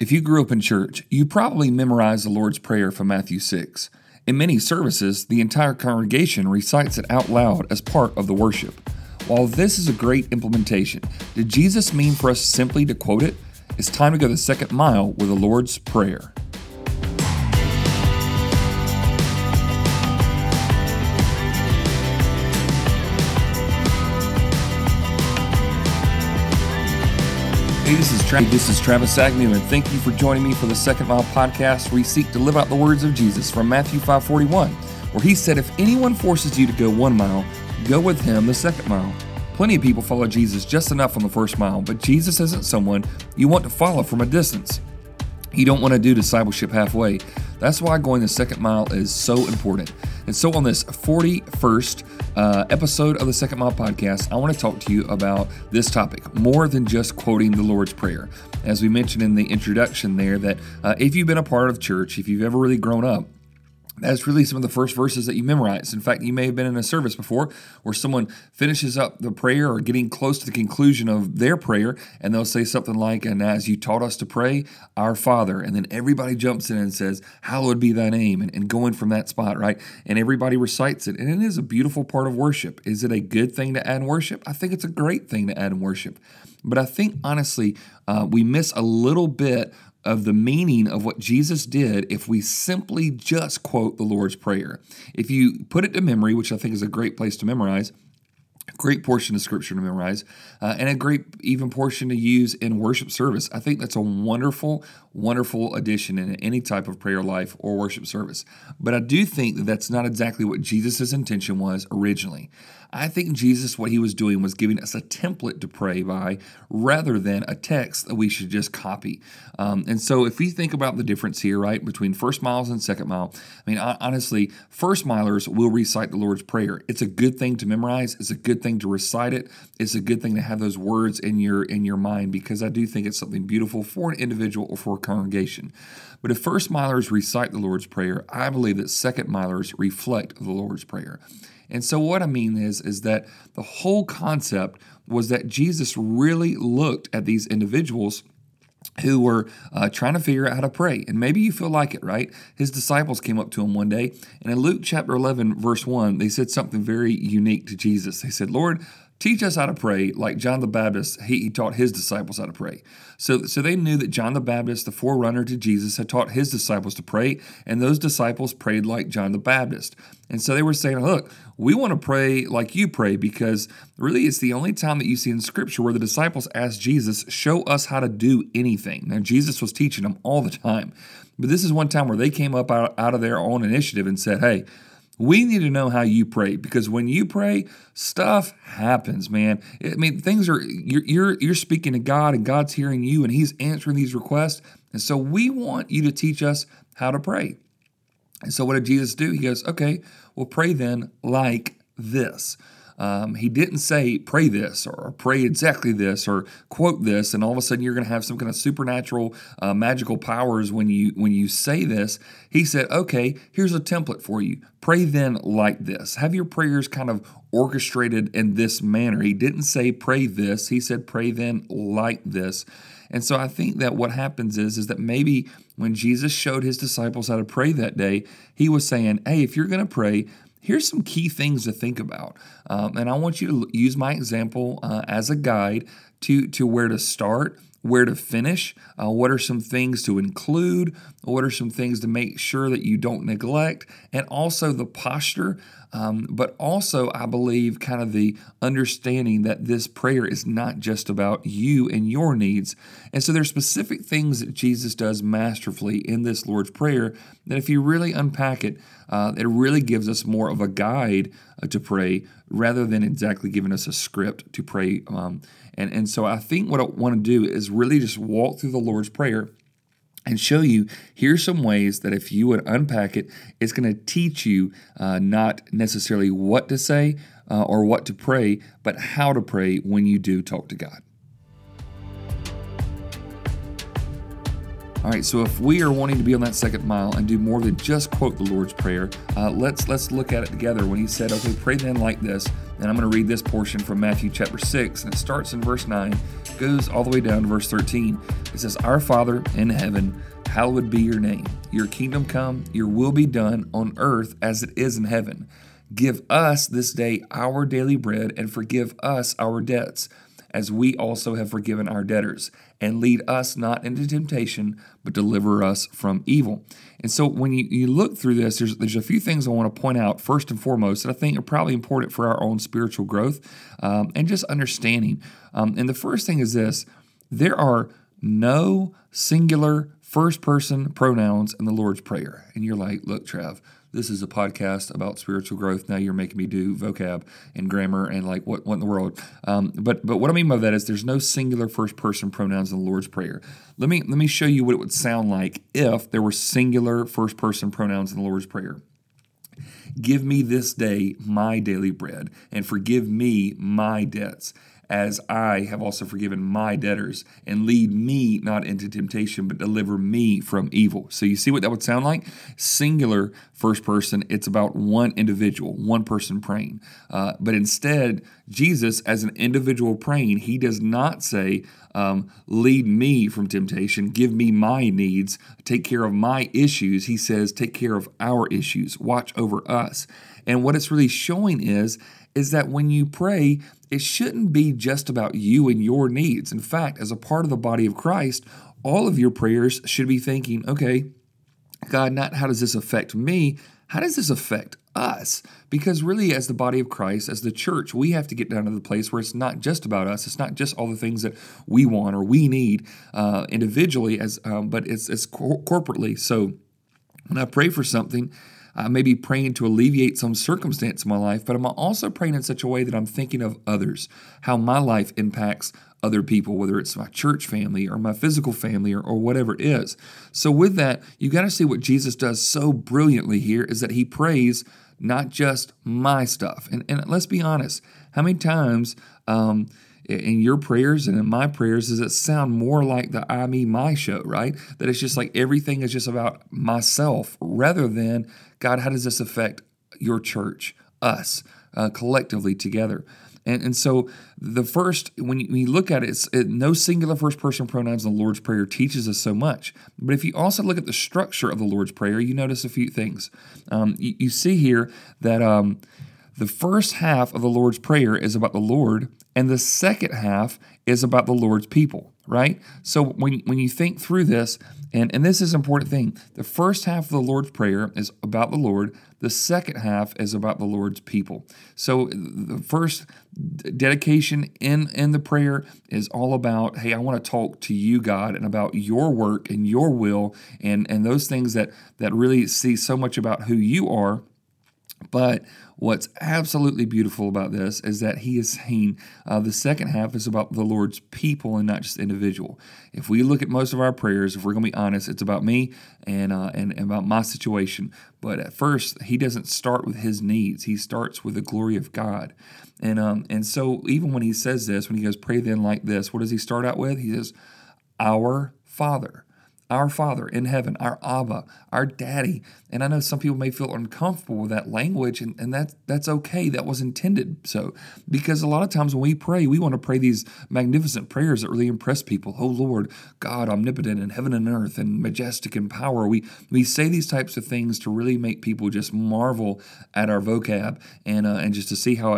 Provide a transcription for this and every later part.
If you grew up in church, you probably memorized the Lord's Prayer from Matthew 6. In many services, the entire congregation recites it out loud as part of the worship. While this is a great implementation, did Jesus mean for us simply to quote it? It's time to go the second mile with the Lord's Prayer. Hey, this is, this is Travis Agnew, and thank you for joining me for the Second Mile podcast, where we seek to live out the words of Jesus from Matthew 5:41, where He said, "If anyone forces you to go one mile, go with him the second mile." Plenty of people follow Jesus just enough on the first mile, but Jesus isn't someone you want to follow from a distance. You don't want to do discipleship halfway. That's why going the second mile is so important. And so, on this 41st uh, episode of the Second Mile Podcast, I want to talk to you about this topic more than just quoting the Lord's Prayer. As we mentioned in the introduction, there, that uh, if you've been a part of church, if you've ever really grown up, that's really some of the first verses that you memorize. In fact, you may have been in a service before where someone finishes up the prayer or getting close to the conclusion of their prayer, and they'll say something like, And as you taught us to pray, our Father. And then everybody jumps in and says, Hallowed be thy name, and, and going from that spot, right? And everybody recites it. And it is a beautiful part of worship. Is it a good thing to add in worship? I think it's a great thing to add in worship. But I think, honestly, uh, we miss a little bit of the meaning of what Jesus did if we simply just quote the Lord's Prayer. If you put it to memory, which I think is a great place to memorize, great portion of scripture to memorize uh, and a great even portion to use in worship service i think that's a wonderful wonderful addition in any type of prayer life or worship service but i do think that that's not exactly what jesus' intention was originally I think Jesus, what he was doing was giving us a template to pray by rather than a text that we should just copy. Um, and so, if we think about the difference here, right, between first miles and second mile, I mean, honestly, first milers will recite the Lord's Prayer. It's a good thing to memorize. It's a good thing to recite it. It's a good thing to have those words in your in your mind because I do think it's something beautiful for an individual or for a congregation. But if first milers recite the Lord's Prayer, I believe that second milers reflect the Lord's Prayer. And so what I mean is is that the whole concept was that Jesus really looked at these individuals who were uh, trying to figure out how to pray. And maybe you feel like it, right? His disciples came up to him one day, and in Luke chapter 11, verse 1, they said something very unique to Jesus. They said, Lord, teach us how to pray like John the Baptist, he, he, taught his disciples how to pray. So, so they knew that John the Baptist, the forerunner to Jesus, had taught his disciples to pray, and those disciples prayed like John the Baptist. And so they were saying, look, we want to pray like you pray because really it's the only time that you see in Scripture where the disciples asked Jesus, show us how to do anything. Now, Jesus was teaching them all the time. But this is one time where they came up out, out of their own initiative and said, hey, we need to know how you pray because when you pray, stuff happens, man. I mean, things are you're you're you're speaking to God and God's hearing you and He's answering these requests. And so we want you to teach us how to pray. And so what did Jesus do? He goes, okay, well, pray then like this. Um, he didn't say pray this or pray exactly this or quote this, and all of a sudden you're going to have some kind of supernatural, uh, magical powers when you when you say this. He said, "Okay, here's a template for you. Pray then like this. Have your prayers kind of orchestrated in this manner." He didn't say pray this. He said pray then like this. And so I think that what happens is, is that maybe when Jesus showed his disciples how to pray that day, he was saying, hey, if you're going to pray, here's some key things to think about. Um, and I want you to use my example uh, as a guide to, to where to start where to finish, uh, what are some things to include, what are some things to make sure that you don't neglect, and also the posture. Um, but also, I believe, kind of the understanding that this prayer is not just about you and your needs. And so, there's specific things that Jesus does masterfully in this Lord's Prayer that, if you really unpack it, uh, it really gives us more of a guide uh, to pray rather than exactly giving us a script to pray. Um, and, and so I think what I want to do is really just walk through the Lord's Prayer and show you here's some ways that if you would unpack it, it's going to teach you uh, not necessarily what to say uh, or what to pray, but how to pray when you do talk to God. All right, so if we are wanting to be on that second mile and do more than just quote the Lord's Prayer, uh, let's let's look at it together. When He said, "Okay, pray then like this," and I'm going to read this portion from Matthew chapter six, and it starts in verse nine. Goes all the way down to verse 13. It says, Our Father in heaven, hallowed be your name. Your kingdom come, your will be done on earth as it is in heaven. Give us this day our daily bread and forgive us our debts as we also have forgiven our debtors. And lead us not into temptation, but deliver us from evil. And so when you, you look through this, there's, there's a few things I want to point out first and foremost that I think are probably important for our own spiritual growth um, and just understanding. Um, and the first thing is this there are no singular first person pronouns in the Lord's Prayer. And you're like, look, Trav, this is a podcast about spiritual growth. Now you're making me do vocab and grammar and like what, what in the world. Um, but but what I mean by that is there's no singular first person pronouns in the Lord's Prayer. Let me let me show you what it would sound like if there were singular first person pronouns in the Lord's Prayer. Give me this day my daily bread, and forgive me my debts as I have also forgiven my debtors, and lead me not into temptation, but deliver me from evil. So you see what that would sound like? Singular first person, it's about one individual, one person praying. Uh, but instead, Jesus, as an individual praying, he does not say, um, lead me from temptation, give me my needs, take care of my issues. He says, take care of our issues, watch over us. And what it's really showing is, is that when you pray, it shouldn't be just about you and your needs. In fact, as a part of the body of Christ, all of your prayers should be thinking, okay, God, not how does this affect me? How does this affect us? Because really, as the body of Christ, as the church, we have to get down to the place where it's not just about us. It's not just all the things that we want or we need uh, individually, as um, but it's, it's cor- corporately. So when I pray for something, I may be praying to alleviate some circumstance in my life, but I'm also praying in such a way that I'm thinking of others, how my life impacts other people, whether it's my church family or my physical family or, or whatever it is. So, with that, you got to see what Jesus does so brilliantly here is that he prays not just my stuff. And, and let's be honest, how many times um, in your prayers and in my prayers does it sound more like the I, me, my show, right? That it's just like everything is just about myself rather than, God, how does this affect your church, us, uh, collectively together? And, and so the first, when you, when you look at it, it, no singular first person pronouns in the Lord's Prayer teaches us so much. But if you also look at the structure of the Lord's Prayer, you notice a few things. Um, you, you, see here that um, the first half of the Lord's Prayer is about the Lord, and the second half is about the Lord's people, right? So when, when you think through this, and, and this is an important thing, the first half of the Lord's Prayer is about the Lord, the second half is about the Lord's people. So the first dedication in, in the prayer is all about, hey, I want to talk to you, God, and about your work and your will and, and those things that, that really see so much about who you are but what's absolutely beautiful about this is that he is saying uh, the second half is about the Lord's people and not just individual. If we look at most of our prayers, if we're going to be honest, it's about me and, uh, and, and about my situation. But at first, he doesn't start with his needs. He starts with the glory of God. And um, and so even when he says this, when he goes, pray then like this, what does he start out with? He says, Our Father our Father in heaven, our Abba, our Daddy. And I know some people may feel uncomfortable with that language, and, and that, that's okay. That was intended so. Because a lot of times when we pray, we want to pray these magnificent prayers that really impress people. Oh Lord, God, omnipotent in heaven and earth and majestic in power. We, we say these types of things to really make people just marvel at our vocab and, uh, and just to see how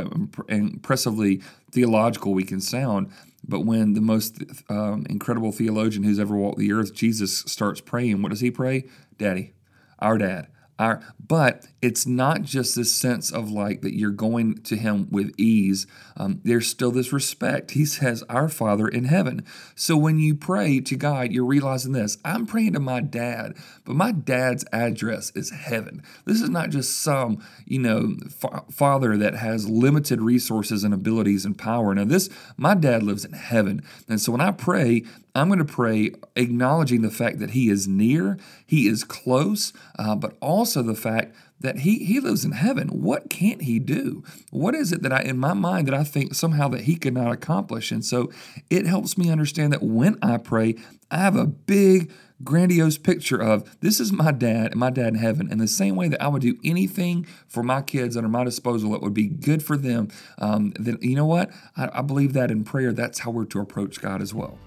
impressively theological we can sound. But when the most um, incredible theologian who's ever walked the earth, Jesus, starts praying, what does he pray? Daddy, our dad, our, but it's not just this sense of like that you're going to him with ease. Um, there's still this respect. He says, Our Father in heaven. So when you pray to God, you're realizing this I'm praying to my dad, but my dad's address is heaven. This is not just some, you know, fa- father that has limited resources and abilities and power. Now, this, my dad lives in heaven. And so when I pray, I'm going to pray acknowledging the fact that He is near, He is close, uh, but also the fact that he he lives in heaven. What can't he do? What is it that I in my mind that I think somehow that he could not accomplish? And so it helps me understand that when I pray, I have a big grandiose picture of this is my dad and my dad in heaven. And the same way that I would do anything for my kids under my disposal that would be good for them, um, then you know what? I, I believe that in prayer, that's how we're to approach God as well.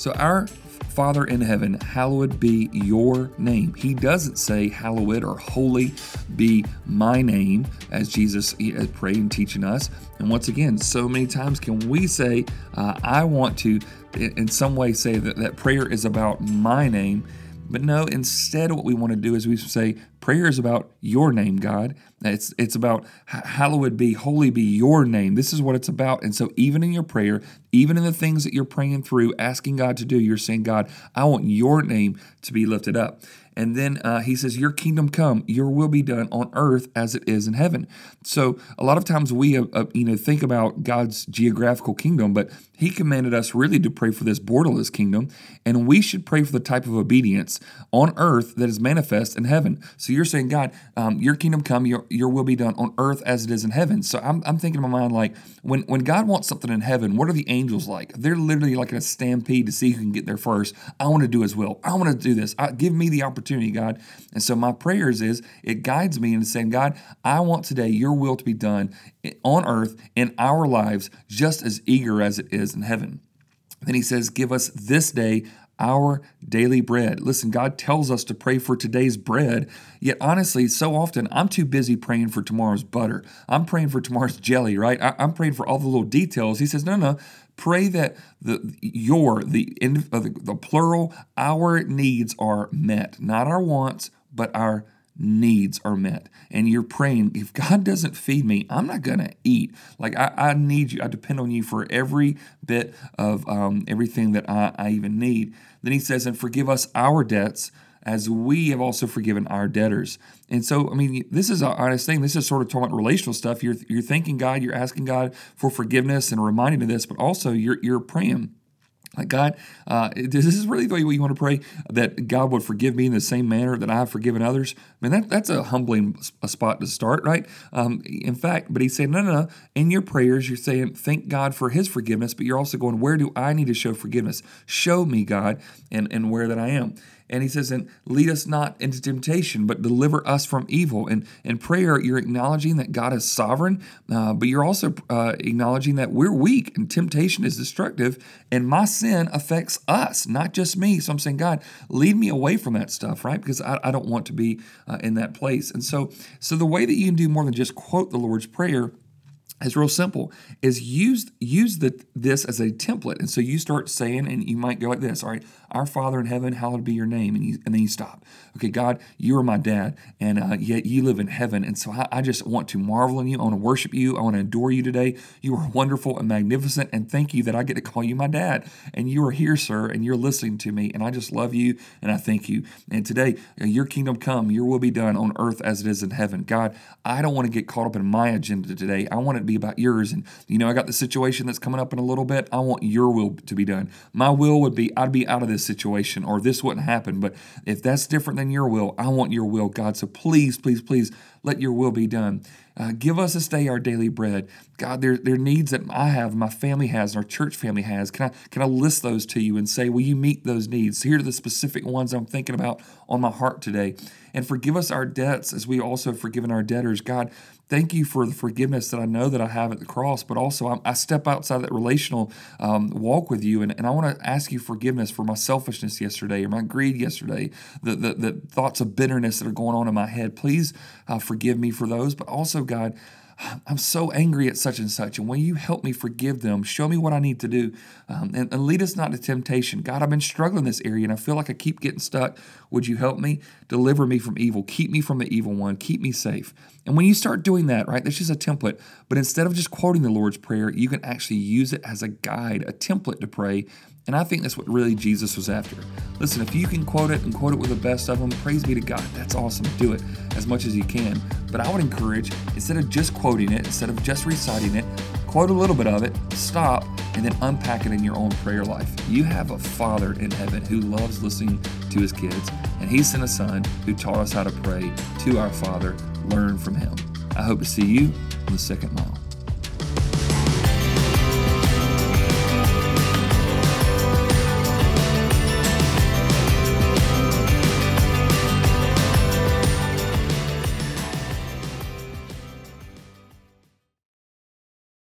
So, our Father in heaven, hallowed be your name. He doesn't say hallowed or holy be my name, as Jesus prayed and teaching us. And once again, so many times can we say, uh, I want to, in some way, say that, that prayer is about my name. But no, instead, what we want to do is we say, prayer is about your name, God. It's it's about hallowed be, holy be your name. This is what it's about. And so, even in your prayer, even in the things that you're praying through, asking God to do, you're saying, God, I want your name to be lifted up. And then uh, he says, Your kingdom come, your will be done on earth as it is in heaven. So a lot of times we, uh, uh, you know, think about God's geographical kingdom, but he commanded us really to pray for this borderless kingdom. And we should pray for the type of obedience on earth that is manifest in heaven. So you're saying, God, um, your kingdom come, your, your will be done on earth as it is in heaven. So I'm, I'm thinking in my mind, like, when, when God wants something in heaven, what are the angels like? They're literally like in a stampede to see who can get there first. I want to do his will. I want to do this. I, give me the opportunity, God. And so my prayers is it guides me into saying, God, I want today your will to be done on earth in our lives just as eager as it is in heaven. Then he says, Give us this day our daily bread. Listen, God tells us to pray for today's bread, yet honestly, so often I'm too busy praying for tomorrow's butter. I'm praying for tomorrow's jelly, right? I, am praying for all the little details. He says, no, no, pray that the your the, uh, the the plural our needs are met, not our wants, but our needs are met. And you're praying, if God doesn't feed me, I'm not going to eat. Like, I, I, need you. I depend on you for every bit of um, everything that I, I even need. Then he says, and forgive us our debts as we have also forgiven our debtors. And so, I mean, this is an honest thing. This is sort of talking about relational stuff. You're, you're thanking God, you're asking God for forgiveness and reminding of this, but also you're, you're praying like God, uh, this is really the way you want to pray that God would forgive me in the same manner that I have forgiven others. I mean, that, that's a humbling a spot to start, right? Um, in fact, but he said, no, no, no. In your prayers, you're saying, thank God for his forgiveness, but you're also going, where do I need to show forgiveness? Show me, God, and, and where that I am. And he says, and lead us not into temptation, but deliver us from evil. And in prayer, you're acknowledging that God is sovereign, uh, but you're also uh, acknowledging that we're weak and temptation is destructive, and my sin affects us, not just me. So I'm saying, God, lead me away from that stuff, right? Because I, I don't want to be uh, in that place. And so, so the way that you can do more than just quote the Lord's Prayer is real simple. Is use use the this as a template. And so you start saying and you might go like this all right our father in heaven hallowed be your name. And, you, and then you stop. Okay god you are my dad and uh, yet you live in heaven. And so I, I, just want to marvel in you. I want to worship you. I want to adore you today. You are wonderful and magnificent and thank you that i get to call you my dad. And you are here sir and you're listening to me and i just love you and i thank you. And today uh, your kingdom come your will be done on earth as it is in heaven. God i don't want to get caught up in my agenda today. I want to be about yours. And, you know, I got the situation that's coming up in a little bit. I want your will to be done. My will would be I'd be out of this situation or this wouldn't happen. But if that's different than your will, I want your will, God. So please, please, please let your will be done. Uh, give us this day our daily bread. God, there, there are needs that I have, my family has, and our church family has. Can I, can I list those to you and say, will you meet those needs? Here are the specific ones I'm thinking about on my heart today. And forgive us our debts as we also have forgiven our debtors. God, thank you for the forgiveness that I know that I have at the cross, but also I, I step outside that relational um, walk with you, and, and I want to ask you forgiveness for my selfishness yesterday or my greed yesterday, the, the, the thoughts of bitterness that are going on in my head. Please uh, forgive me for those, but also, God, I'm so angry at such and such. And will you help me forgive them? Show me what I need to do um, and, and, lead us not to temptation. God, I've been struggling in this area and I feel like I keep getting stuck. Would you help me? Deliver me from evil. Keep me from the evil one. Keep me safe. And when you start doing that, right, that's just a template. But instead of just quoting the Lord's Prayer, you can actually use it as a guide, a template to pray and I think that's what really Jesus was after. Listen, if you can quote it and quote it with the best of them, praise be to God. That's awesome. Do it as much as you can. But I would encourage, instead of just quoting, it, instead of just reciting it, quote a little bit of it, stop, and then unpack it in your own prayer life. You have a Father in heaven who loves listening to his kids, and he sent a Son who taught us how to pray to our Father. Learn from him. I hope to see you on the second mile.